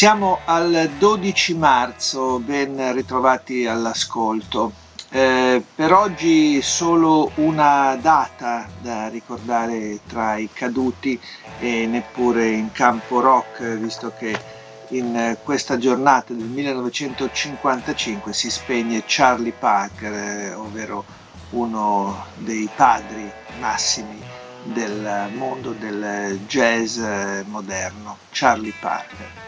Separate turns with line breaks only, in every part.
Siamo al 12 marzo, ben ritrovati all'ascolto. Eh, per oggi solo una data da ricordare tra i caduti e neppure in campo rock, visto che in questa giornata del 1955 si spegne Charlie Parker, eh, ovvero uno dei padri massimi del mondo del jazz eh, moderno, Charlie Parker.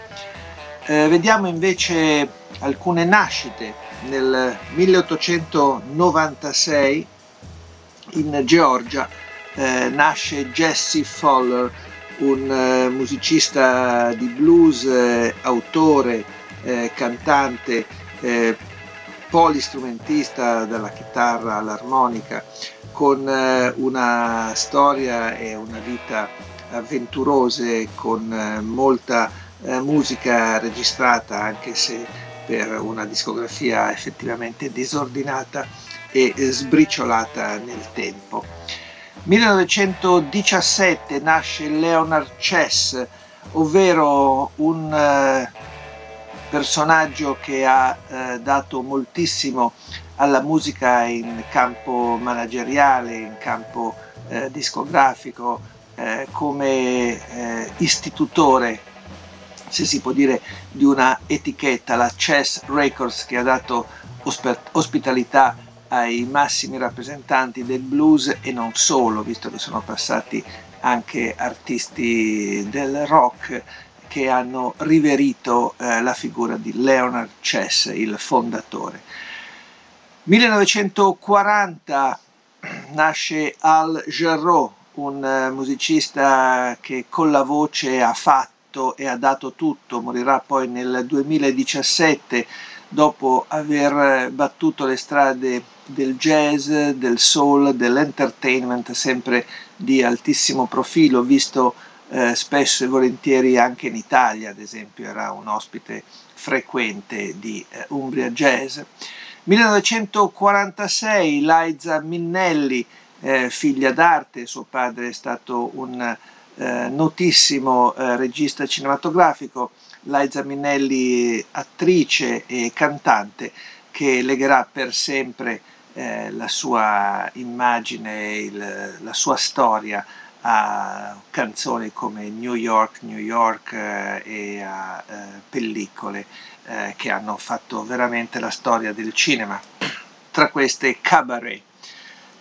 Eh, vediamo invece alcune nascite. Nel 1896 in Georgia eh, nasce Jesse Fowler, un eh, musicista di blues, eh, autore, eh, cantante, eh, polistrumentista dalla chitarra all'armonica, con una storia e una vita avventurose, con molta eh, musica registrata anche se per una discografia effettivamente disordinata e sbriciolata nel tempo. 1917 nasce Leonard Chess, ovvero un eh, personaggio che ha eh, dato moltissimo alla musica in campo manageriale, in campo discografico, come istitutore se si può dire, di una etichetta, la Chess Records, che ha dato ospitalità ai massimi rappresentanti del blues e non solo, visto che sono passati anche artisti del rock che hanno riverito eh, la figura di Leonard Chess, il fondatore. 1940 nasce Al Jarreau, un uh, musicista che con la voce ha fatto fatto e ha dato tutto, morirà poi nel 2017 dopo aver battuto le strade del jazz, del soul, dell'entertainment sempre di altissimo profilo, visto eh, spesso e volentieri anche in Italia, ad esempio era un ospite frequente di eh, Umbria Jazz. 1946 Liza Minnelli, eh, figlia d'arte, suo padre è stato un eh, notissimo eh, regista cinematografico, Liza Minnelli attrice e cantante che legherà per sempre eh, la sua immagine, il, la sua storia a canzoni come New York, New York eh, e a eh, pellicole eh, che hanno fatto veramente la storia del cinema. Tra queste Cabaret.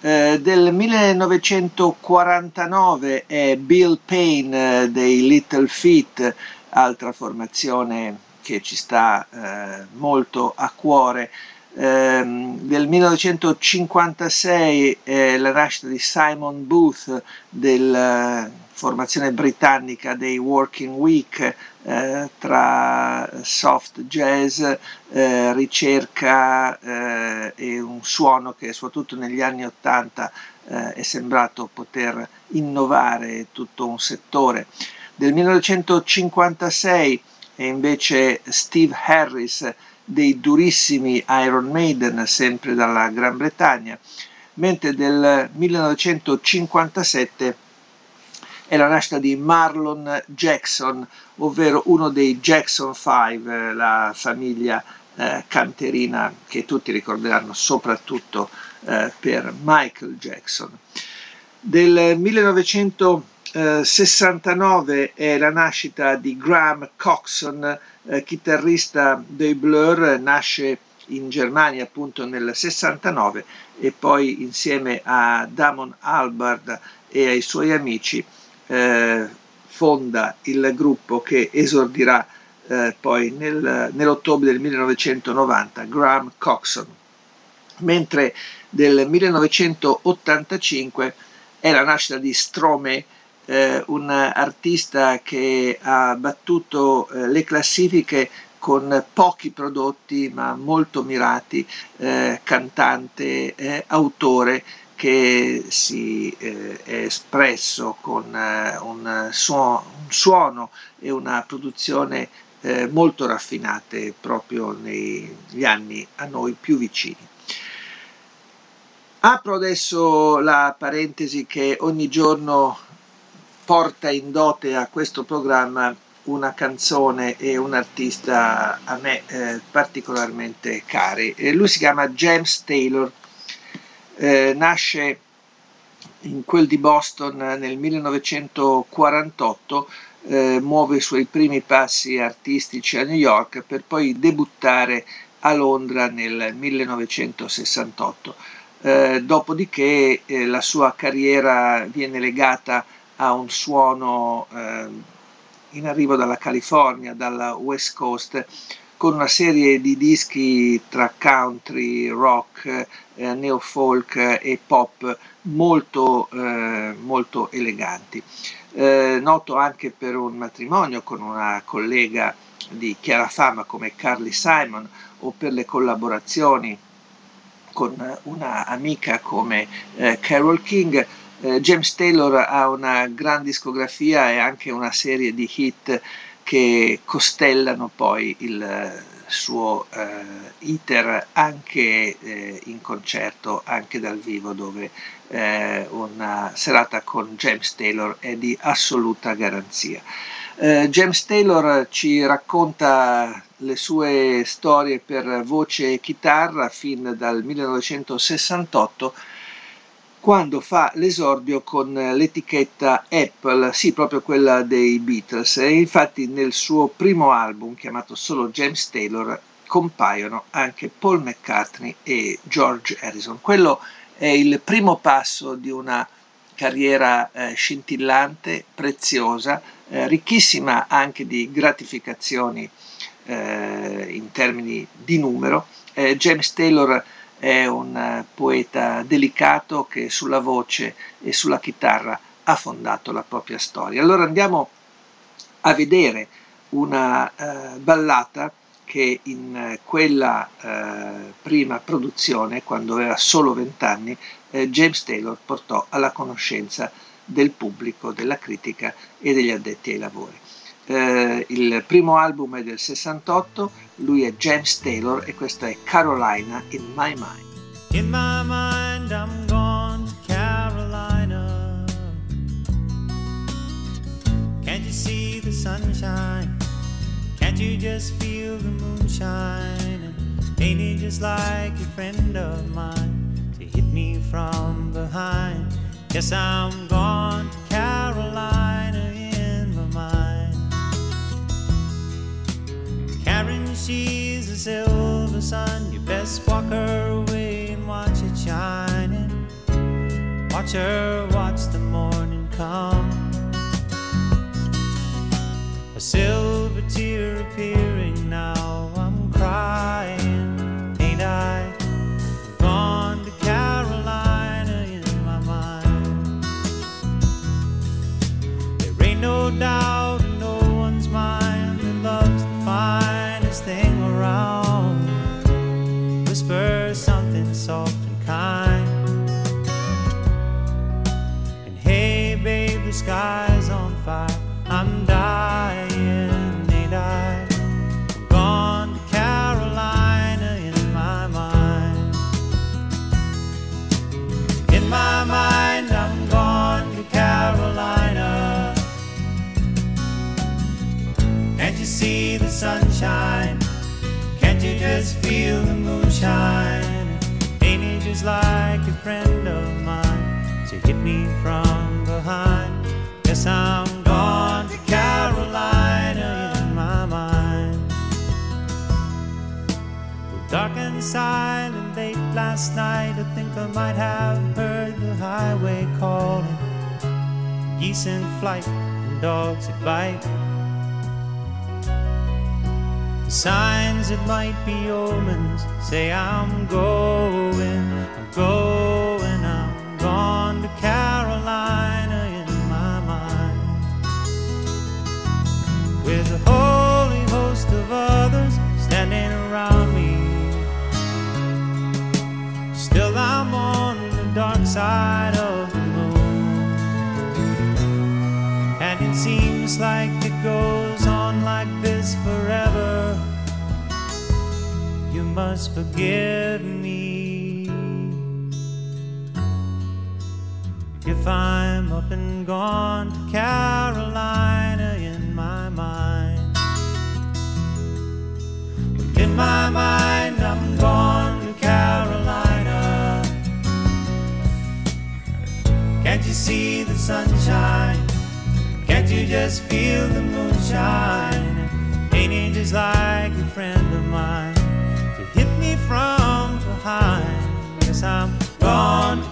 Eh, del 1949 è Bill Payne eh, dei Little Feet, altra formazione che ci sta eh, molto a cuore. Del 1956 è la nascita di Simon Booth della eh, formazione britannica dei Working Week eh, tra soft jazz, eh, ricerca eh, e un suono che soprattutto negli anni Ottanta eh, è sembrato poter innovare tutto un settore. Del 1956 è invece Steve Harris dei durissimi Iron Maiden, sempre dalla Gran Bretagna, mentre del 1957 è la nascita di Marlon Jackson, ovvero uno dei Jackson 5, la famiglia eh, canterina che tutti ricorderanno soprattutto eh, per Michael Jackson. Del 1969 è la nascita di Graham Coxon, eh, chitarrista dei Blur, nasce in Germania appunto nel 69 e poi insieme a Damon Albarn e ai suoi amici eh, fonda il gruppo che esordirà eh, poi nel, nell'ottobre del 1990, Graham Coxon, mentre del 1985 è la nascita di Strome, eh, un artista che ha battuto eh, le classifiche con pochi prodotti ma molto mirati, eh, cantante, autore che si eh, è espresso con eh, un suono, un, suono, e una produzione eh, molto raffinate proprio negli anni a noi più vicini. Apro adesso la parentesi che ogni giorno porta in dote a questo programma una canzone e un artista a me eh, particolarmente cari. E lui si chiama James Taylor, eh, nasce in quel di Boston nel 1948, eh, muove i suoi primi passi artistici a New York per poi debuttare a Londra nel 1968. Eh, dopodiché eh, la sua carriera viene legata a un suono eh, in arrivo dalla California, dalla West Coast, con una serie di dischi tra country, rock, eh, neo folk e pop molto, eh, molto eleganti. Eh, noto anche per un matrimonio con una collega di chiara fama come Carly Simon o per le collaborazioni con una amica come eh, Carol King, eh, James Taylor ha una gran discografia e anche una serie di hit che costellano poi il suo eh, iter anche eh, in concerto, anche dal vivo, dove eh, una serata con James Taylor è di assoluta garanzia. Eh, James Taylor ci racconta le sue storie per voce e chitarra fin dal 1968 quando fa l'esordio con l'etichetta Apple, sì, proprio quella dei Beatles. E infatti nel suo primo album, chiamato solo James Taylor, compaiono anche Paul McCartney e George Harrison. Quello è il primo passo di una carriera eh, scintillante, preziosa, eh, ricchissima anche di gratificazioni eh, in termini di numero. Eh, James Taylor è un eh, poeta delicato che sulla voce e sulla chitarra ha fondato la propria storia. Allora andiamo a vedere una eh, ballata che in eh, quella eh, prima produzione, quando aveva solo vent'anni, eh, James Taylor portò alla conoscenza del pubblico, della critica e degli addetti ai lavori. Eh, il primo album è del 68, lui è James Taylor e questa è Carolina in My Mind. In my mind I'm gone to Carolina. Can't you see the sunshine? Can't you just feel the moonshine? Ain't it just like a friend of mine to hit me from behind? Yes, I'm gone to she's a silver sun. You best walk her away and watch it shining. Watch her watch the morning come. A silver tear appearing just feel the moonshine? Ain't it just like a friend of mine to hit me from behind? Yes, I'm gone to Carolina in my mind. Dark and silent late last night, I think I might have heard the highway calling. Geese in flight and dogs that bite. Signs that might be omens. Say I'm going, I'm going,
must forgive me if I'm up and gone to Carolina in my mind. In my mind, I'm gone to Carolina. Can't you see the sunshine? Can't you just feel the moonshine? Ain't it just like a friend of mine from behind? Yes, I'm gone